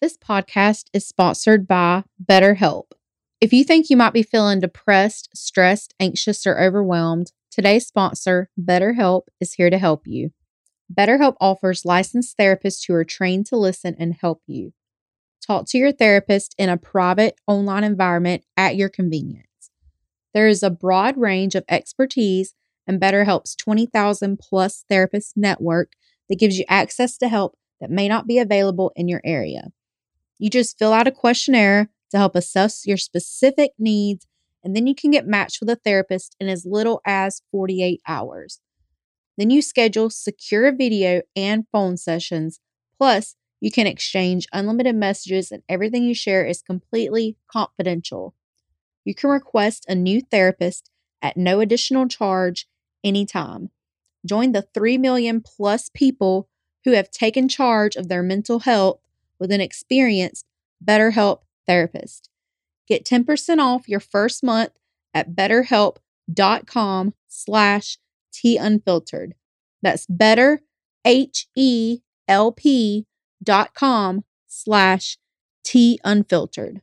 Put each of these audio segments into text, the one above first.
This podcast is sponsored by BetterHelp. If you think you might be feeling depressed, stressed, anxious, or overwhelmed, today's sponsor, BetterHelp, is here to help you. BetterHelp offers licensed therapists who are trained to listen and help you. Talk to your therapist in a private online environment at your convenience. There is a broad range of expertise and BetterHelp's 20,000 plus therapist network that gives you access to help that may not be available in your area. You just fill out a questionnaire to help assess your specific needs, and then you can get matched with a therapist in as little as 48 hours. Then you schedule secure video and phone sessions. Plus, you can exchange unlimited messages, and everything you share is completely confidential. You can request a new therapist at no additional charge anytime. Join the 3 million plus people who have taken charge of their mental health with an experienced BetterHelp therapist. Get 10% off your first month at betterhelp.com slash T unfiltered. That's better, H-E-L-P dot com slash T unfiltered.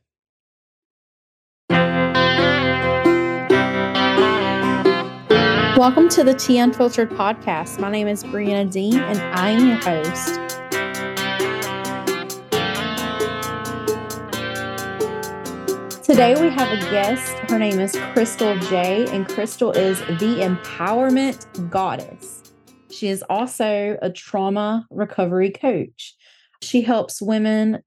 Welcome to the Tea Unfiltered podcast. My name is Brianna Dehn and I am your host. Today we have a guest. Her name is Crystal J, and Crystal is the empowerment goddess. She is also a trauma recovery coach. She helps women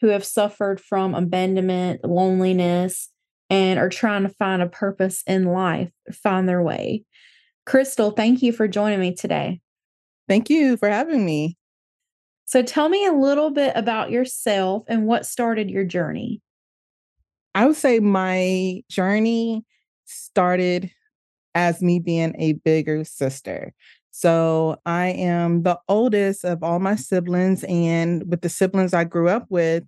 who have suffered from abandonment, loneliness, and are trying to find a purpose in life, find their way. Crystal, thank you for joining me today. Thank you for having me. So, tell me a little bit about yourself and what started your journey. I would say my journey started as me being a bigger sister. So I am the oldest of all my siblings. And with the siblings I grew up with,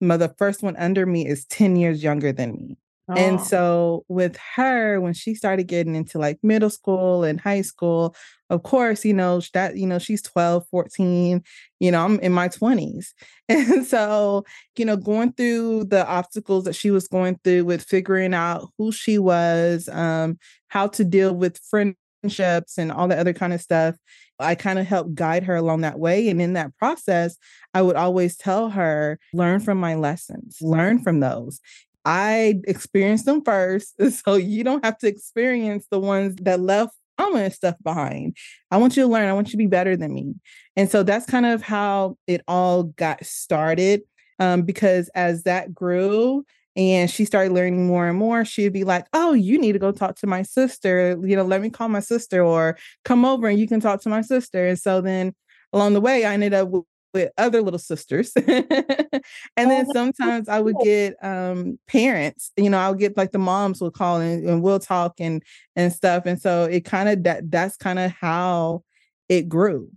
my, the first one under me is 10 years younger than me. And oh. so with her, when she started getting into like middle school and high school, of course, you know, that, you know, she's 12, 14, you know, I'm in my 20s. And so, you know, going through the obstacles that she was going through with figuring out who she was, um, how to deal with friendships and all the other kind of stuff. I kind of helped guide her along that way. And in that process, I would always tell her, learn from my lessons, learn from those. I experienced them first. So you don't have to experience the ones that left trauma and stuff behind. I want you to learn. I want you to be better than me. And so that's kind of how it all got started. Um, because as that grew, and she started learning more and more she'd be like oh you need to go talk to my sister you know let me call my sister or come over and you can talk to my sister and so then along the way i ended up with other little sisters. and then oh, sometimes I would get um parents, you know, I would get like the moms will call and, and we'll talk and and stuff. And so it kind of that that's kind of how it grew.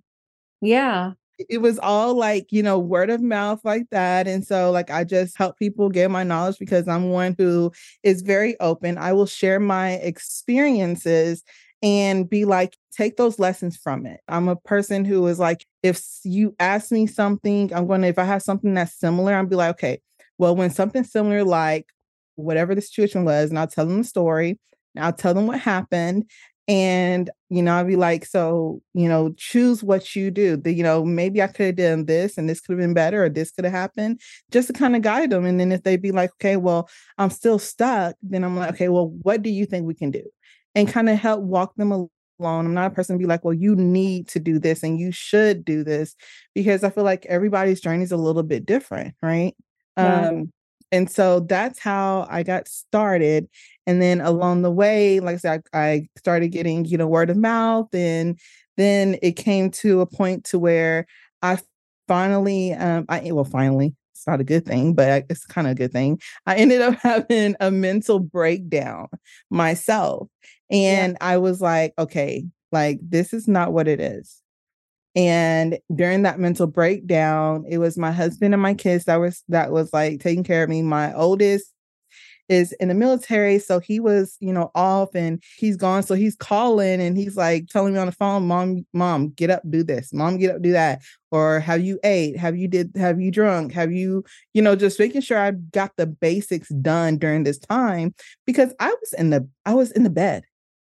Yeah. It was all like, you know, word of mouth like that. And so like I just help people get my knowledge because I'm one who is very open. I will share my experiences and be like, take those lessons from it. I'm a person who is like, if you ask me something, I'm going to, if I have something that's similar, I'm be like, okay, well, when something similar, like whatever the situation was, and I'll tell them the story, and I'll tell them what happened. And, you know, I'll be like, so, you know, choose what you do. The, you know, maybe I could have done this and this could have been better or this could have happened just to kind of guide them. And then if they be like, okay, well, I'm still stuck, then I'm like, okay, well, what do you think we can do? And kind of help walk them along. I'm not a person to be like, well, you need to do this and you should do this because I feel like everybody's journey is a little bit different, right? Yeah. Um, and so that's how I got started. And then along the way, like I said, I, I started getting, you know, word of mouth. And then it came to a point to where I finally, um, I well, finally, it's not a good thing, but it's kind of a good thing. I ended up having a mental breakdown myself. And yeah. I was like, okay, like this is not what it is. And during that mental breakdown, it was my husband and my kids that was that was like taking care of me. My oldest, is in the military. So he was, you know, off and he's gone. So he's calling and he's like telling me on the phone, Mom, mom, get up, do this. Mom, get up, do that. Or have you ate? Have you did have you drunk? Have you, you know, just making sure I got the basics done during this time because I was in the I was in the bed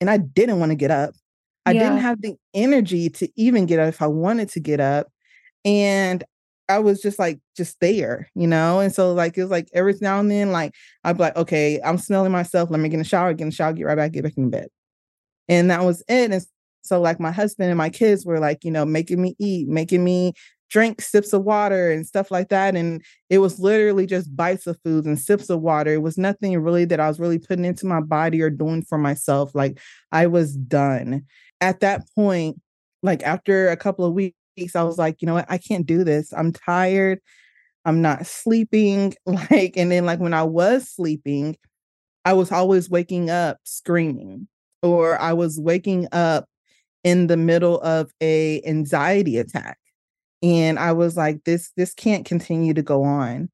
and I didn't want to get up. I yeah. didn't have the energy to even get up if I wanted to get up. And I was just like just there, you know? And so like it was like every now and then, like I'd be like, okay, I'm smelling myself. Let me get in the shower, get in the shower, get right back, get back in bed. And that was it. And so like my husband and my kids were like, you know, making me eat, making me drink sips of water and stuff like that. And it was literally just bites of food and sips of water. It was nothing really that I was really putting into my body or doing for myself. Like I was done. At that point, like after a couple of weeks, I was like, you know what? I can't do this. I'm tired. I'm not sleeping. Like, and then like when I was sleeping, I was always waking up screaming, or I was waking up in the middle of a anxiety attack. And I was like, this, this can't continue to go on.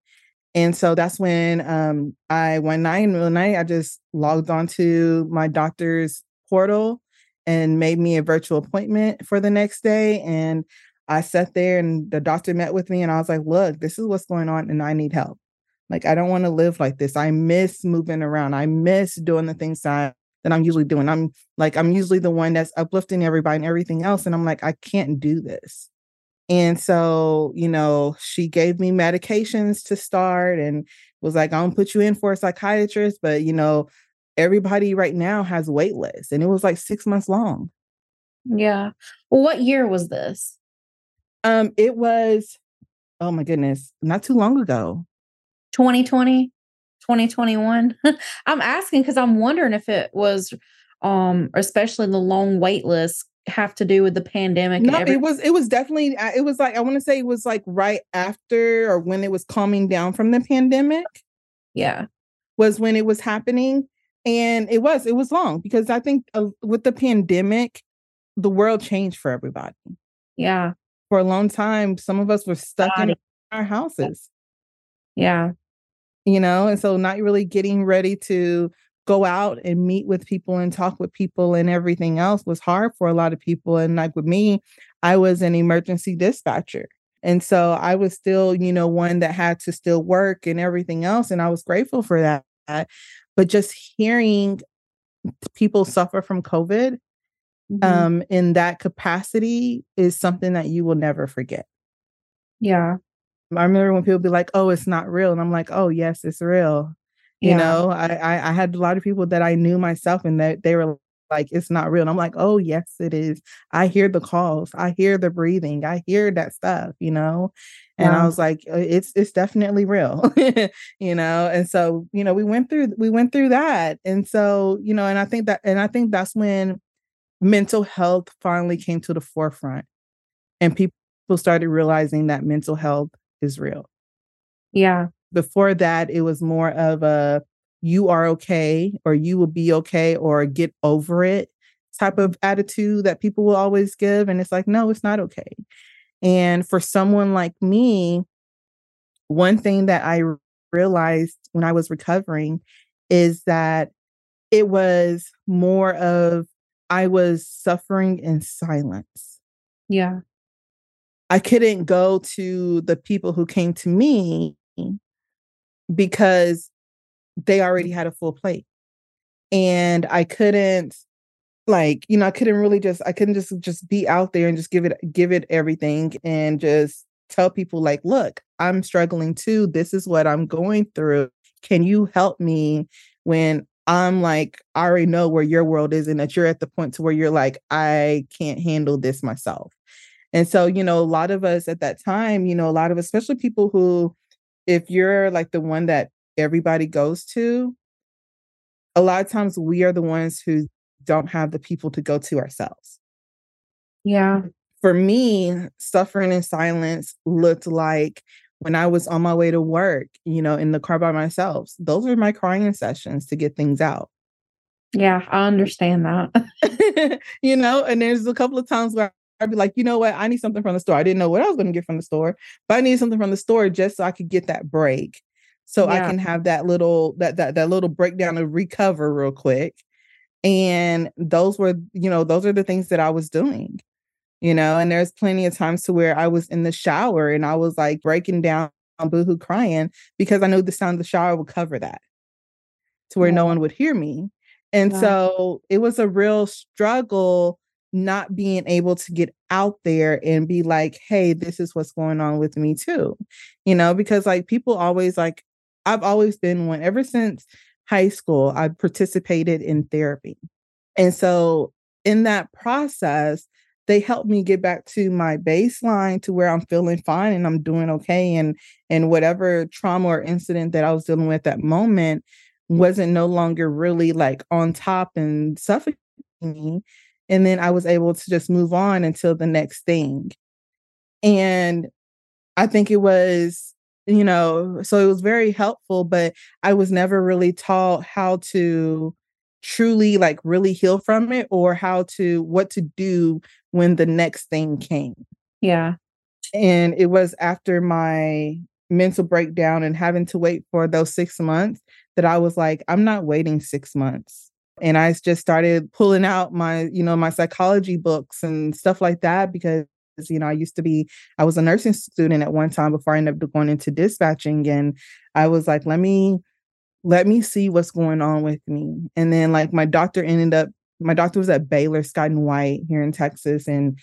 And so that's when um I one night the night, I just logged onto my doctor's portal and made me a virtual appointment for the next day. And I sat there and the doctor met with me and I was like, look, this is what's going on and I need help. Like, I don't want to live like this. I miss moving around. I miss doing the things that, that I'm usually doing. I'm like, I'm usually the one that's uplifting everybody and everything else. And I'm like, I can't do this. And so, you know, she gave me medications to start and was like, I'm gonna put you in for a psychiatrist, but you know, everybody right now has wait lists. And it was like six months long. Yeah. Well, what year was this? Um, it was, oh my goodness, not too long ago. 2020, 2021. I'm asking because I'm wondering if it was um especially the long wait list have to do with the pandemic no every- it was it was definitely it was like i want to say it was like right after or when it was calming down from the pandemic yeah was when it was happening and it was it was long because i think uh, with the pandemic the world changed for everybody yeah for a long time, some of us were stuck in our houses. Yeah. You know, and so not really getting ready to go out and meet with people and talk with people and everything else was hard for a lot of people. And like with me, I was an emergency dispatcher. And so I was still, you know, one that had to still work and everything else. And I was grateful for that. But just hearing people suffer from COVID mm-hmm. um, in that capacity is something that you will never forget. Yeah. I remember when people be like, "Oh, it's not real," and I'm like, "Oh, yes, it's real." You yeah. know, I, I I had a lot of people that I knew myself, and that they were like, "It's not real," and I'm like, "Oh, yes, it is." I hear the calls, I hear the breathing, I hear that stuff. You know, and I was like, uh, "It's it's definitely real," you know. And so, you know, we went through we went through that, and so you know, and I think that, and I think that's when mental health finally came to the forefront and people started realizing that mental health is real. Yeah. Before that, it was more of a you are okay or you will be okay or get over it type of attitude that people will always give. And it's like, no, it's not okay. And for someone like me, one thing that I realized when I was recovering is that it was more of I was suffering in silence. Yeah. I couldn't go to the people who came to me because they already mm-hmm. had a full plate. And I couldn't like, you know, I couldn't really just I couldn't just just be out there and just give it give it everything and just tell people like, look, I'm struggling too. This is what I'm going through. Can you help me when I'm like, I already know where your world is, and that you're at the point to where you're like, I can't handle this myself. And so, you know, a lot of us at that time, you know, a lot of especially people who, if you're like the one that everybody goes to, a lot of times we are the ones who don't have the people to go to ourselves. Yeah. For me, suffering in silence looked like when I was on my way to work, you know, in the car by myself, those were my crying sessions to get things out. Yeah, I understand that. you know, and there's a couple of times where I'd be like, you know what, I need something from the store. I didn't know what I was going to get from the store, but I need something from the store just so I could get that break. so yeah. I can have that little that that that little breakdown of recover real quick. And those were, you know, those are the things that I was doing. You know, and there's plenty of times to where I was in the shower and I was like breaking down on boohoo crying because I knew the sound of the shower would cover that to where yeah. no one would hear me. And so it was a real struggle not being able to get out there and be like, hey, this is what's going on with me too. You know, because like people always like, I've always been one ever since high school, I participated in therapy. And so in that process, they helped me get back to my baseline to where I'm feeling fine and I'm doing okay. And and whatever trauma or incident that I was dealing with at that moment wasn't no longer really like on top and suffocating me. And then I was able to just move on until the next thing. And I think it was, you know, so it was very helpful, but I was never really taught how to truly like really heal from it or how to what to do when the next thing came. Yeah. And it was after my mental breakdown and having to wait for those 6 months that I was like I'm not waiting 6 months. And I just started pulling out my, you know, my psychology books and stuff like that because you know, I used to be, I was a nursing student at one time before I ended up going into dispatching. And I was like, let me let me see what's going on with me. And then like my doctor ended up, my doctor was at Baylor Scott and White here in Texas, and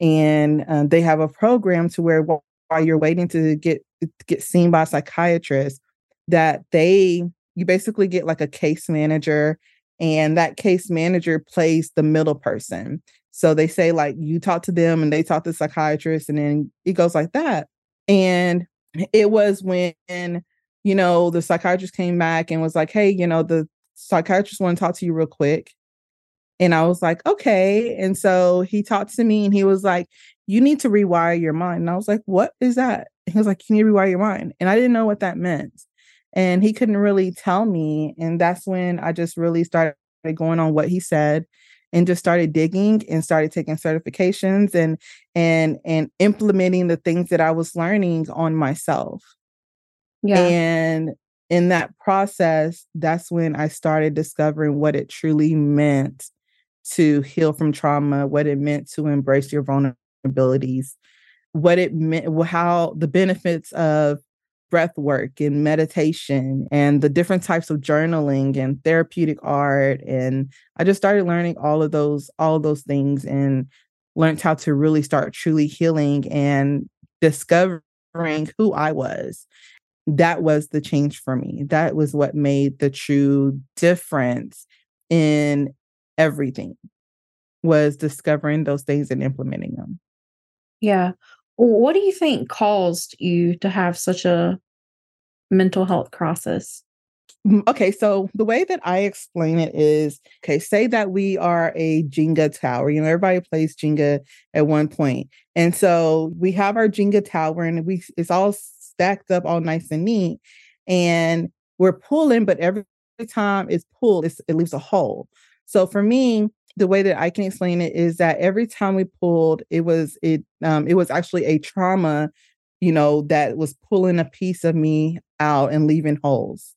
and uh, they have a program to where while you're waiting to get get seen by a psychiatrist, that they you basically get like a case manager, and that case manager plays the middle person. So they say like you talk to them and they talk to the psychiatrist, and then it goes like that. And it was when you know, the psychiatrist came back and was like, hey, you know, the psychiatrist want to talk to you real quick. And I was like, okay. And so he talked to me and he was like, you need to rewire your mind. And I was like, what is that? He was like, Can you rewire your mind. And I didn't know what that meant. And he couldn't really tell me. And that's when I just really started going on what he said and just started digging and started taking certifications and and and implementing the things that I was learning on myself. Yeah. And in that process, that's when I started discovering what it truly meant to heal from trauma, what it meant to embrace your vulnerabilities, what it meant, how the benefits of breath work and meditation and the different types of journaling and therapeutic art and i just started learning all of those all of those things and learned how to really start truly healing and discovering who i was that was the change for me. That was what made the true difference in everything was discovering those things and implementing them. Yeah. What do you think caused you to have such a mental health crisis? Mm, okay, so the way that I explain it is okay, say that we are a Jenga tower. You know, everybody plays Jenga at one point. And so we have our Jenga tower and we it's all stacked up all nice and neat. And we're pulling, but every time it's pulled, it's, it leaves a hole. So for me, the way that I can explain it is that every time we pulled, it was it um it was actually a trauma, you know, that was pulling a piece of me out and leaving holes.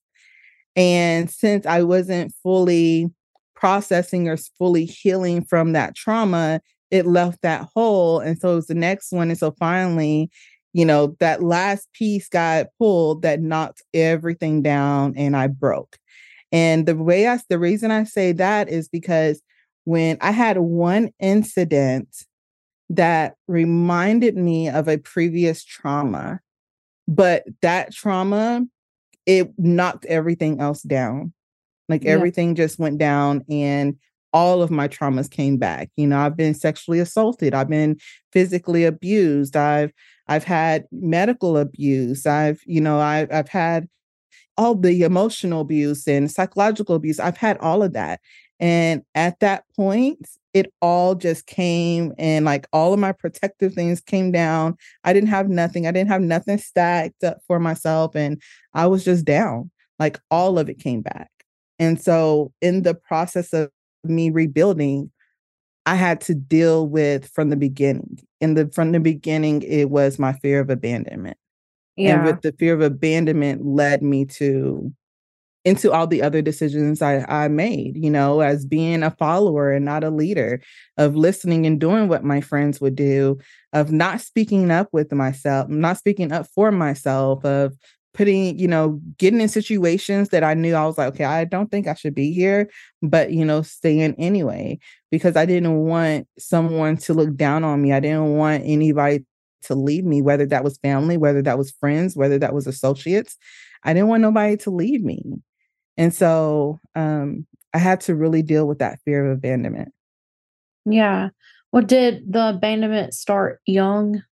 And since I wasn't fully processing or fully healing from that trauma, it left that hole. And so it was the next one. And so finally, you know, that last piece got pulled that knocked everything down and I broke. And the way I, the reason I say that is because when I had one incident that reminded me of a previous trauma, but that trauma, it knocked everything else down. Like yeah. everything just went down and all of my traumas came back. You know, I've been sexually assaulted, I've been physically abused, I've I've had medical abuse. I've, you know, I've, I've had all the emotional abuse and psychological abuse. I've had all of that. And at that point, it all just came and like all of my protective things came down. I didn't have nothing. I didn't have nothing stacked up for myself. And I was just down. Like all of it came back. And so, in the process of me rebuilding, I had to deal with from the beginning. In the from the beginning, it was my fear of abandonment. Yeah. And with the fear of abandonment led me to into all the other decisions I, I made, you know, as being a follower and not a leader, of listening and doing what my friends would do, of not speaking up with myself, not speaking up for myself, of putting, you know, getting in situations that I knew I was like, okay, I don't think I should be here, but, you know, staying anyway, because I didn't want someone to look down on me. I didn't want anybody to leave me, whether that was family, whether that was friends, whether that was associates. I didn't want nobody to leave me. And so um, I had to really deal with that fear of abandonment. Yeah. Well, did the abandonment start young?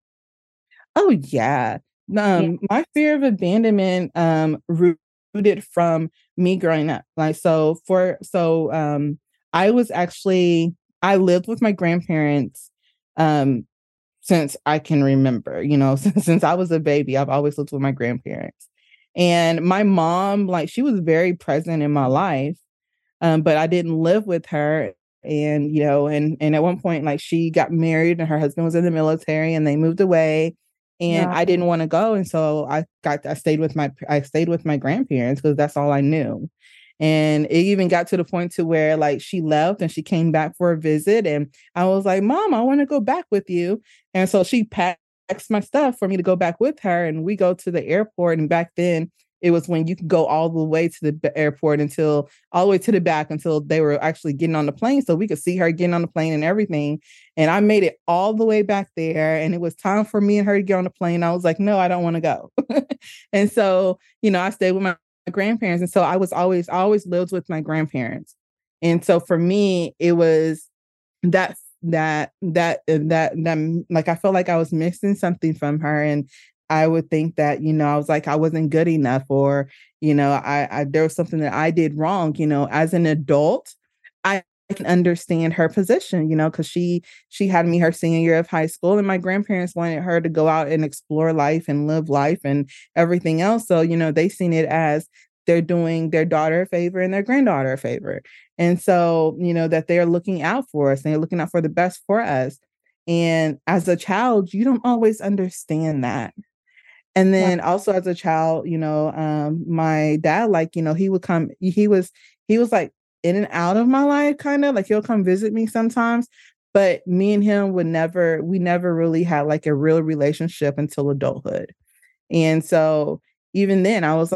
Oh, yeah. Um, yeah. My fear of abandonment um, rooted from me growing up. Like, so for, so um, I was actually, I lived with my grandparents um, since I can remember, you know, since, since I was a baby, I've always lived with my grandparents. And my mom, like, she was very present in my life, um, but I didn't live with her. And, you know, and and at one point, like she got married and her husband was in the military and they moved away. And yeah. I didn't want to go. And so I got I stayed with my I stayed with my grandparents because that's all I knew. And it even got to the point to where like she left and she came back for a visit. And I was like, Mom, I want to go back with you. And so she packed my stuff for me to go back with her. And we go to the airport. And back then, it was when you could go all the way to the airport until all the way to the back until they were actually getting on the plane. So we could see her getting on the plane and everything. And I made it all the way back there. And it was time for me and her to get on the plane. I was like, no, I don't want to go. and so, you know, I stayed with my grandparents. And so I was always, always lived with my grandparents. And so for me, it was that that that uh, that that like I felt like I was missing something from her and I would think that you know I was like I wasn't good enough or you know I, I there was something that I did wrong you know as an adult I can understand her position you know because she she had me her senior year of high school and my grandparents wanted her to go out and explore life and live life and everything else so you know they seen it as they're doing their daughter a favor and their granddaughter a favor. And so, you know, that they're looking out for us and they're looking out for the best for us. And as a child, you don't always understand that. And then yeah. also as a child, you know, um, my dad, like, you know, he would come, he was, he was like in and out of my life, kind of like he'll come visit me sometimes. But me and him would never, we never really had like a real relationship until adulthood. And so even then I was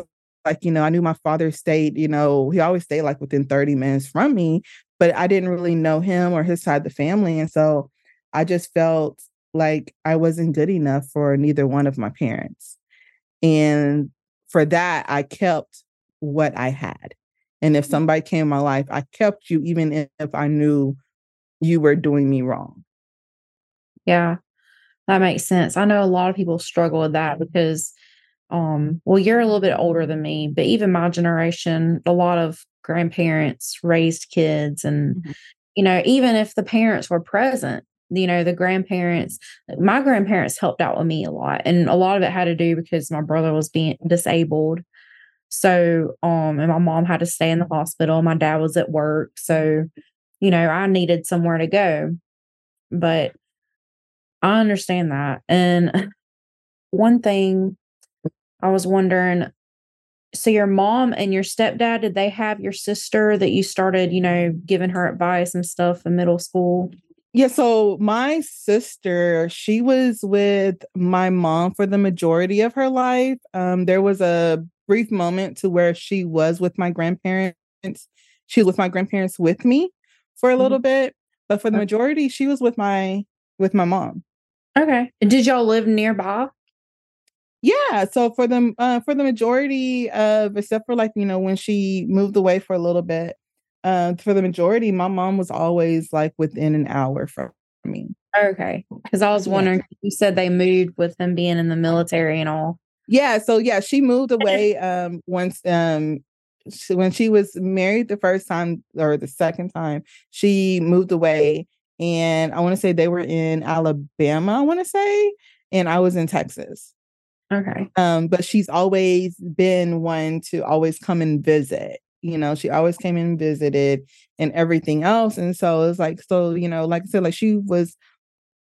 like, you know, I knew my father stayed, you know, he always stayed like within 30 minutes from me, but I didn't really know him or his side of the family. And so I just felt like I wasn't good enough for neither one of my parents. And for that, I kept what I had. And if mm-hmm. somebody came in my life, I kept you even if I knew you were doing me wrong. Yeah, that makes sense. I know a lot of people struggle with that because um well you're a little bit older than me but even my generation a lot of grandparents raised kids and mm-hmm. you know even if the parents were present you know the grandparents my grandparents helped out with me a lot and a lot of it had to do because my brother was being disabled so um and my mom had to stay in the hospital my dad was at work so you know i needed somewhere to go but i understand that and one thing I was wondering so your mom and your stepdad did they have your sister that you started you know giving her advice and stuff in middle school? Yeah so my sister she was with my mom for the majority of her life um, there was a brief moment to where she was with my grandparents she was with my grandparents with me for a mm-hmm. little bit but for the majority she was with my with my mom. Okay did y'all live nearby yeah. So for the uh, for the majority of, except for like you know when she moved away for a little bit, uh, for the majority, my mom was always like within an hour from me. Okay, because I was wondering, yeah. you said they moved with him being in the military and all. Yeah. So yeah, she moved away um once um she, when she was married the first time or the second time she moved away and i want to say they were in alabama i want to say and i was in texas Okay. Um, but she's always been one to always come and visit. You know, she always came and visited and everything else. And so it's like, so, you know, like I said, like she was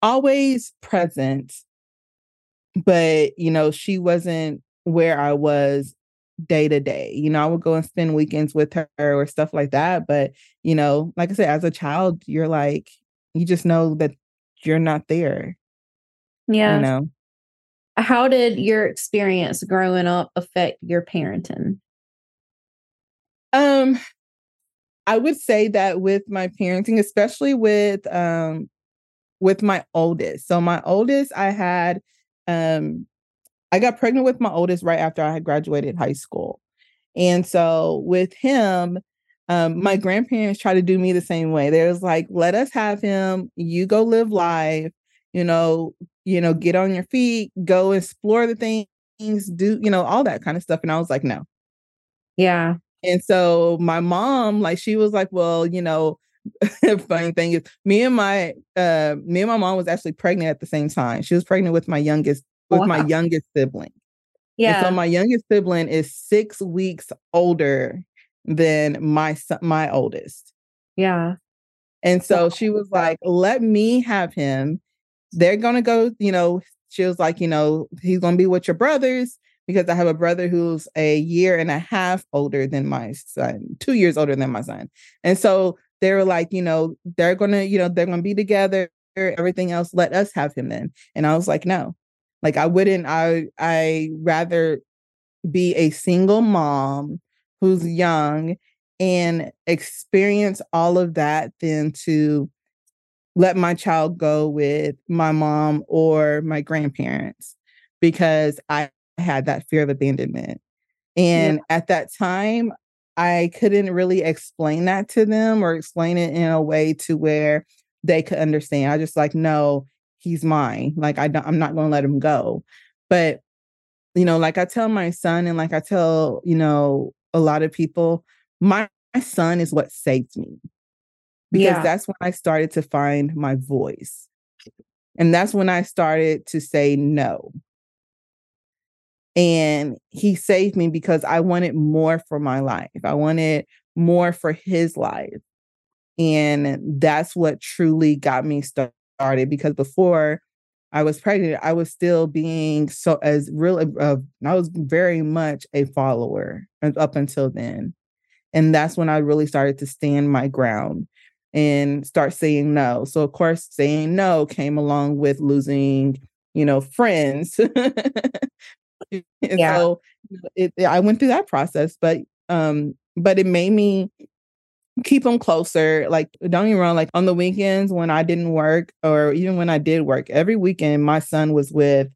always present but you know, she wasn't where I was day to day. You know, I would go and spend weekends with her or stuff like that. But, you know, like I said, as a child, you're like, you just know that you're not there. Yeah. You know? How did your experience growing up affect your parenting? Um, I would say that with my parenting, especially with um with my oldest. So my oldest, I had um I got pregnant with my oldest right after I had graduated high school. And so with him, um, my grandparents tried to do me the same way. There's like, let us have him, you go live life, you know, you know, get on your feet, go explore the things, do, you know, all that kind of stuff. And I was like, no. Yeah. And so my mom, like, she was like, well, you know, funny thing is me and my uh me and my mom was actually pregnant at the same time. She was pregnant with my youngest with wow. my youngest sibling. Yeah. And so my youngest sibling is six weeks older than my son, my oldest. Yeah. And so she was like, let me have him. They're gonna go, you know, she was like, you know, he's gonna be with your brothers because I have a brother who's a year and a half older than my son, two years older than my son. And so they were like, you know, they're gonna, you know, they're gonna be together, everything else, let us have him then. And I was like, no. Like I wouldn't, I I rather be a single mom who's young and experience all of that than to let my child go with my mom or my grandparents because I had that fear of abandonment. And yeah. at that time, I couldn't really explain that to them or explain it in a way to where they could understand. I just like, no, he's mine. Like I don't, I'm not going to let him go. But you know, like I tell my son and like I tell, you know, a lot of people, my, my son is what saved me. Because yeah. that's when I started to find my voice. And that's when I started to say no. And he saved me because I wanted more for my life. I wanted more for his life. And that's what truly got me started because before I was pregnant, I was still being so as real. Uh, I was very much a follower up until then. And that's when I really started to stand my ground and start saying no. So, of course, saying no came along with losing, you know, friends yeah. so it, I went through that process, but um, but it made me keep them closer. Like, don't get me wrong, like on the weekends when I didn't work, or even when I did work, every weekend my son was with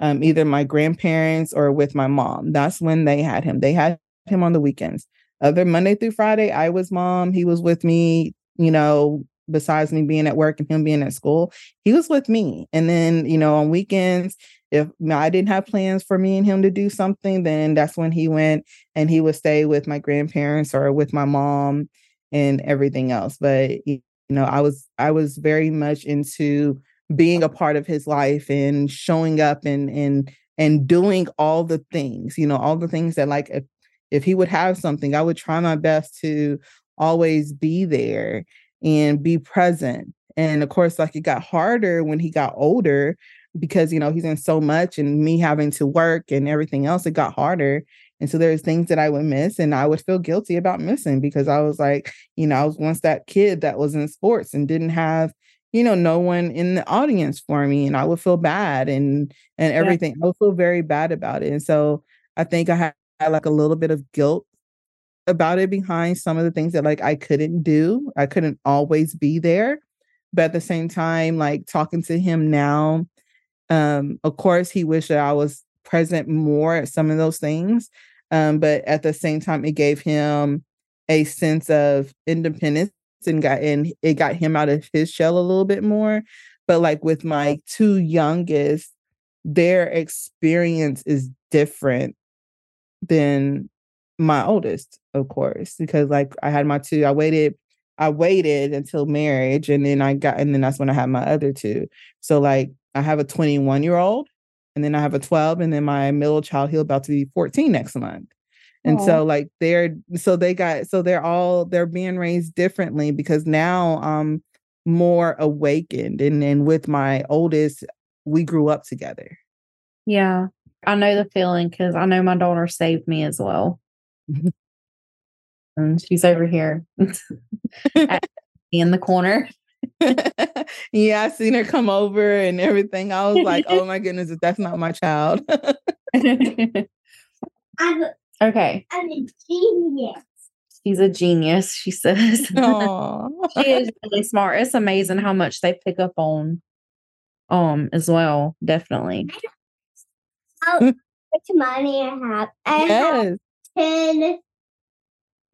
um, either my grandparents or with my mom. That's when they had him. They had him on the weekends. Other Monday through Friday, I was mom. He was with me, you know, besides me being at work and him being at school, he was with me. And then, you know, on weekends, if I didn't have plans for me and him to do something, then that's when he went and he would stay with my grandparents or with my mom and everything else. But you know, I was I was very much into being a part of his life and showing up and and and doing all the things, you know, all the things that like if if he would have something, I would try my best to always be there and be present. And of course, like it got harder when he got older because you know he's in so much and me having to work and everything else it got harder and so there's things that i would miss and i would feel guilty about missing because i was like you know i was once that kid that was in sports and didn't have you know no one in the audience for me and i would feel bad and and everything yeah. i would feel very bad about it and so i think i had, had like a little bit of guilt about it behind some of the things that like i couldn't do i couldn't always be there but at the same time like talking to him now um, of course, he wished that I was present more at some of those things. Um, but at the same time, it gave him a sense of independence and got and it got him out of his shell a little bit more. But like with my two youngest, their experience is different than my oldest, of course, because like I had my two, I waited, I waited until marriage and then I got, and then that's when I had my other two. So like I have a 21 year old, and then I have a 12, and then my middle child, he'll about to be 14 next month. And Aww. so like they're so they got so they're all they're being raised differently because now I'm more awakened and and with my oldest we grew up together. Yeah. I know the feeling because I know my daughter saved me as well. And she's over here in the corner. yeah, I seen her come over and everything. I was like, oh my goodness, if that's not my child. I'm, okay. I'm a genius. She's a genius, she says. she is really smart. It's amazing how much they pick up on um as well, definitely. Oh, money I have. I yes. have ten.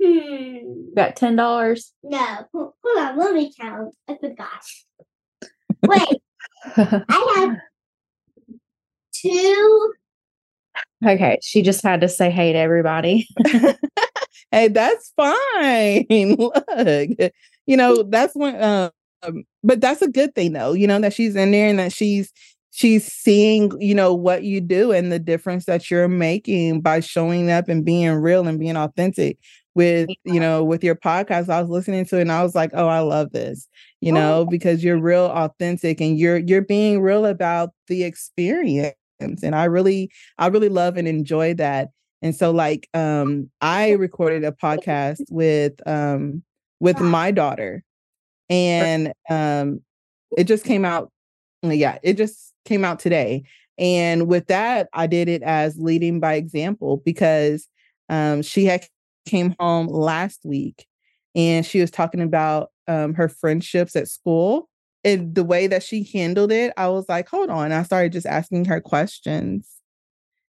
Hmm. Got ten dollars? No, hold on. Let me count. I forgot. Wait, I have two. Okay, she just had to say hey to everybody. hey, that's fine. Look, you know that's when. Um, but that's a good thing, though. You know that she's in there and that she's she's seeing you know what you do and the difference that you're making by showing up and being real and being authentic with you know with your podcast. I was listening to it and i was like oh i love this you know because you're real authentic and you're you're being real about the experience and i really i really love and enjoy that. And so like um i recorded a podcast with um with my daughter and um it just came out yeah it just came out today and with that i did it as leading by example because um she had came home last week and she was talking about um her friendships at school and the way that she handled it i was like hold on i started just asking her questions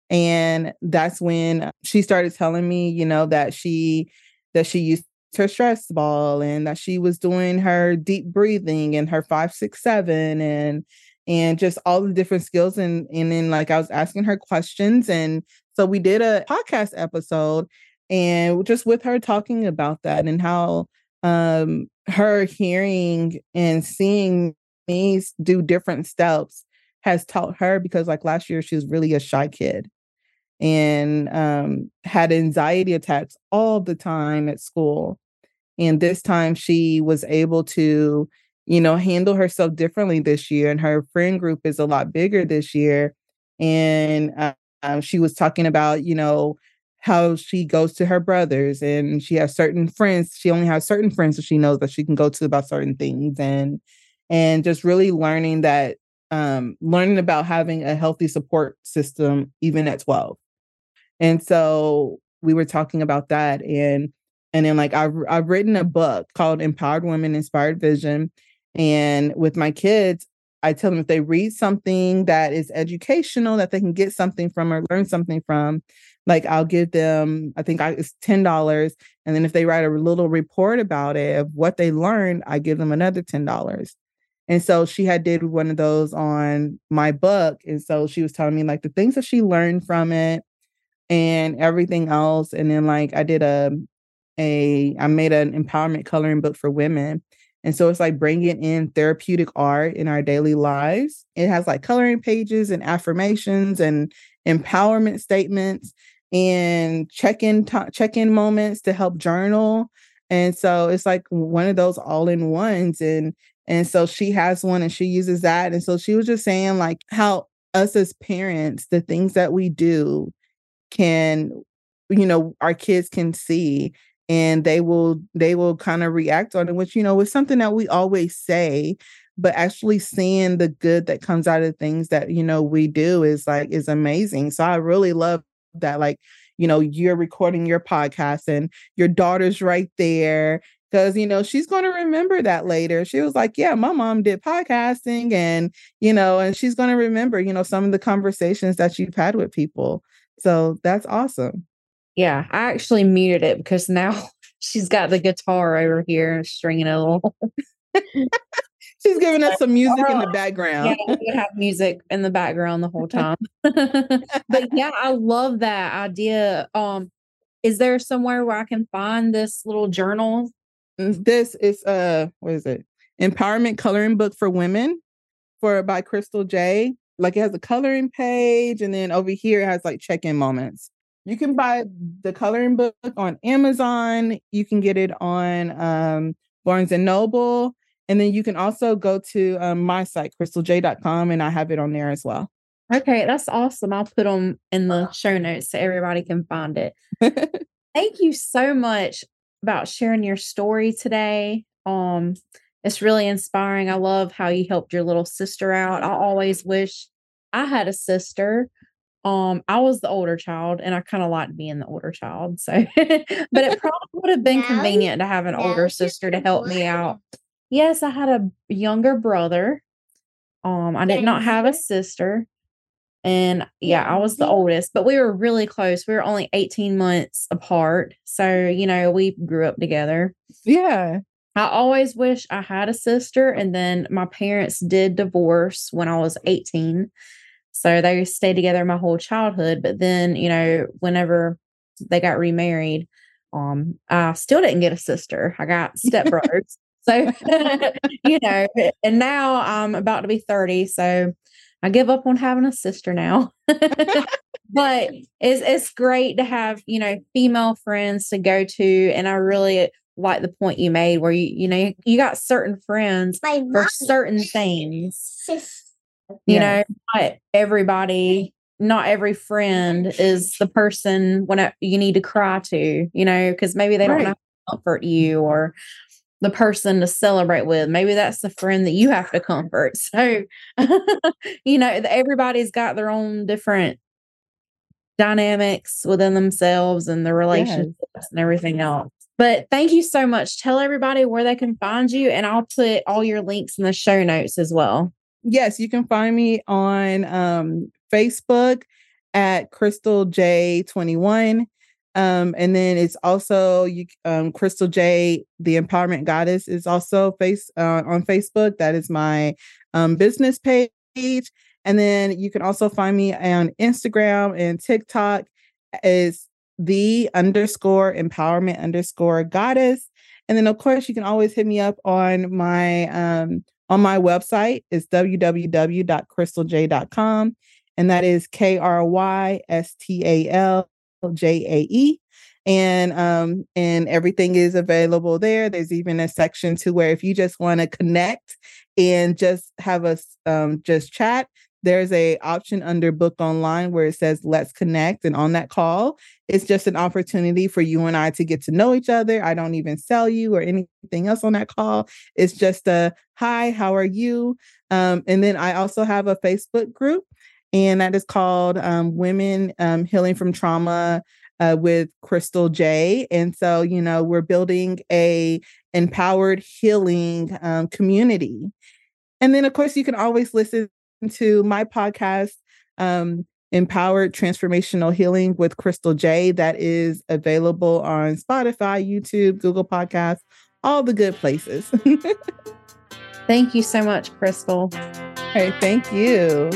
and that's when she started telling me you know that she that she used her stress ball and that she was doing her deep breathing and her five six seven and and just all the different skills and and then like i was asking her questions and so we did a podcast episode and just with her talking about that and how um her hearing and seeing me do different steps has taught her because like last year she was really a shy kid and um, had anxiety attacks all the time at school. And this time she was able to, you know, handle herself differently this year. And her friend group is a lot bigger this year. And uh, uh, she was talking about, you know, how she goes to her brothers and she has certain friends. She only has certain friends that she knows that she can go to about certain things. And and just really learning that um, learning about having a healthy support system even at 12 and so we were talking about that and and then like I've I've written a book called Empowered Women Inspired Vision. And with my kids, I tell them if they read something that is educational, that they can get something from or learn something from, like I'll give them, I think I, it's ten dollars, and then if they write a little report about it of what they learned, I give them another ten dollars. And so she had did one of those on my book, and so she was telling me like the things that she learned from it, and everything else. And then like I did a a I made an empowerment coloring book for women. And so it's like bringing in therapeutic art in our daily lives. It has like coloring pages and affirmations and empowerment statements and check-in t- check-in moments to help journal. And so it's like one of those all-in-ones and and so she has one and she uses that. And so she was just saying like how us as parents, the things that we do can you know our kids can see and they will they will kind of react on it which you know is something that we always say but actually seeing the good that comes out of things that you know we do is like is amazing. So i really love that like you know you're recording your podcast and your daughter's right there because you know she's going to remember that later. She was like yeah my mom did podcasting and you know and she's going to remember you know some of the conversations that you've had with people. So that's awesome. Yeah, I actually muted it because now she's got the guitar over here stringing it a little. she's giving us some music in the background. Yeah, we have music in the background the whole time. but yeah, I love that idea. Um, is there somewhere where I can find this little journal? Mm, this is uh what is it? Empowerment coloring book for women for by Crystal J like it has a coloring page and then over here it has like check-in moments you can buy the coloring book on amazon you can get it on um, barnes and noble and then you can also go to um, my site crystaljay.com and i have it on there as well Okay, that's awesome. I'll put them in the show notes so everybody can find it. Thank you so much about sharing your story today. Um, it's really inspiring. I love how you helped your little sister out. I always wish I had a sister. Um, I was the older child and I kind of liked being the older child. So, but it probably would have been convenient to have an older sister to help me out. Yes, I had a younger brother. Um, I did not have a sister. And yeah, I was the oldest, but we were really close. We were only 18 months apart. So, you know, we grew up together. Yeah. I always wish I had a sister. And then my parents did divorce when I was 18. So they stayed together my whole childhood. But then, you know, whenever they got remarried, um, I still didn't get a sister. I got stepbrothers. so, you know, and now I'm about to be 30. So I give up on having a sister now. but it's it's great to have, you know, female friends to go to. And I really like the point you made where you, you know, you got certain friends My for certain things. You know, not everybody, not every friend is the person when you need to cry to, you know, because maybe they don't know comfort you or the person to celebrate with. Maybe that's the friend that you have to comfort. So, you know, everybody's got their own different dynamics within themselves and the relationships yes. and everything else. But thank you so much. Tell everybody where they can find you, and I'll put all your links in the show notes as well. Yes, you can find me on um, Facebook at Crystal J21. Um, and then it's also you um, Crystal J, the Empowerment Goddess, is also face uh, on Facebook. That is my um, business page. And then you can also find me on Instagram and TikTok is the underscore empowerment underscore goddess. And then of course you can always hit me up on my um on my website is www.krystaljae.com and that is K R Y S T A L J A E. And um, and everything is available there. There's even a section to where if you just want to connect and just have us um, just chat, there's a option under book online where it says let's connect and on that call it's just an opportunity for you and i to get to know each other i don't even sell you or anything else on that call it's just a hi how are you um, and then i also have a facebook group and that is called um, Women um, Healing from Trauma uh, with Crystal J. And so, you know, we're building a empowered healing um, community. And then, of course, you can always listen to my podcast, um, Empowered Transformational Healing with Crystal J. That is available on Spotify, YouTube, Google Podcasts, all the good places. thank you so much, Crystal. Hey, thank you.